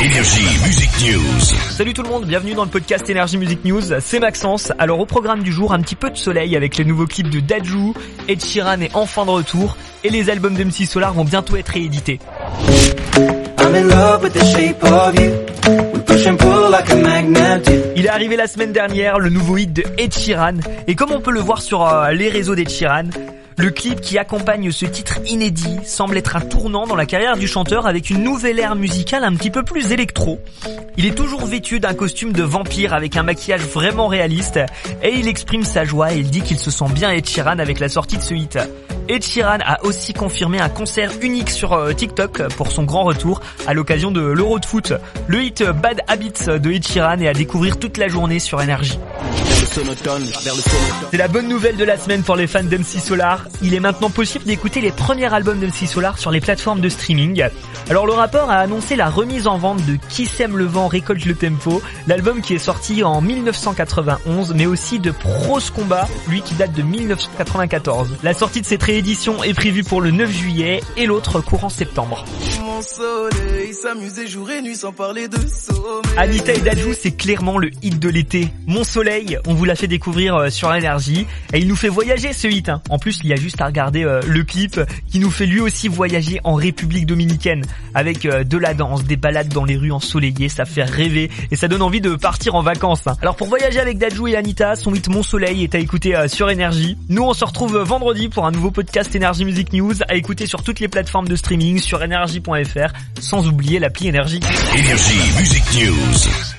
Énergie Music News. Salut tout le monde, bienvenue dans le podcast Énergie Music News, c'est Maxence. Alors au programme du jour, un petit peu de soleil avec les nouveaux clips de Dajou, Ed Sheeran est enfin de retour et les albums d'MC Solar vont bientôt être réédités. Il est arrivé la semaine dernière, le nouveau hit de Ed Sheeran, et comme on peut le voir sur euh, les réseaux d'Ed Sheeran, le clip qui accompagne ce titre inédit semble être un tournant dans la carrière du chanteur avec une nouvelle ère musicale un petit peu plus électro. Il est toujours vêtu d'un costume de vampire avec un maquillage vraiment réaliste et il exprime sa joie et il dit qu'il se sent bien Ed Sheeran avec la sortie de ce hit. Ed Sheeran a aussi confirmé un concert unique sur euh, TikTok pour son grand retour à l'occasion de l'Euro de foot. Le hit Bad Habits de Ed Sheeran est à découvrir toute la journée sur Énergie. C'est la bonne nouvelle de la semaine pour les fans d'MC Solar. Il est maintenant possible d'écouter les premiers albums d'MC Solar sur les plateformes de streaming. Alors le rapport a annoncé la remise en vente de Qui sème le vent récolte le tempo, l'album qui est sorti en 1991, mais aussi de Pros Combat, lui qui date de 1994. La sortie de cette réédition est prévue pour le 9 juillet et l'autre courant septembre. Mon soleil, s'amuser jour et nuit sans parler de sommeil. Anita et Dajou, c'est clairement le hit de l'été. Mon soleil, on vous l'a fait découvrir euh, sur énergie et il nous fait voyager ce hit. hein. En plus, il y a juste à regarder euh, le clip qui nous fait lui aussi voyager en République dominicaine avec euh, de la danse, des balades dans les rues ensoleillées, ça fait rêver et ça donne envie de partir en vacances. hein. Alors pour voyager avec Dajou et Anita, son hit Mon soleil est à écouter euh, sur énergie. Nous, on se retrouve vendredi pour un nouveau podcast Énergie Music News à écouter sur toutes les plateformes de streaming sur énergie.fr sans oublier l'appli énergie. Énergie Music News.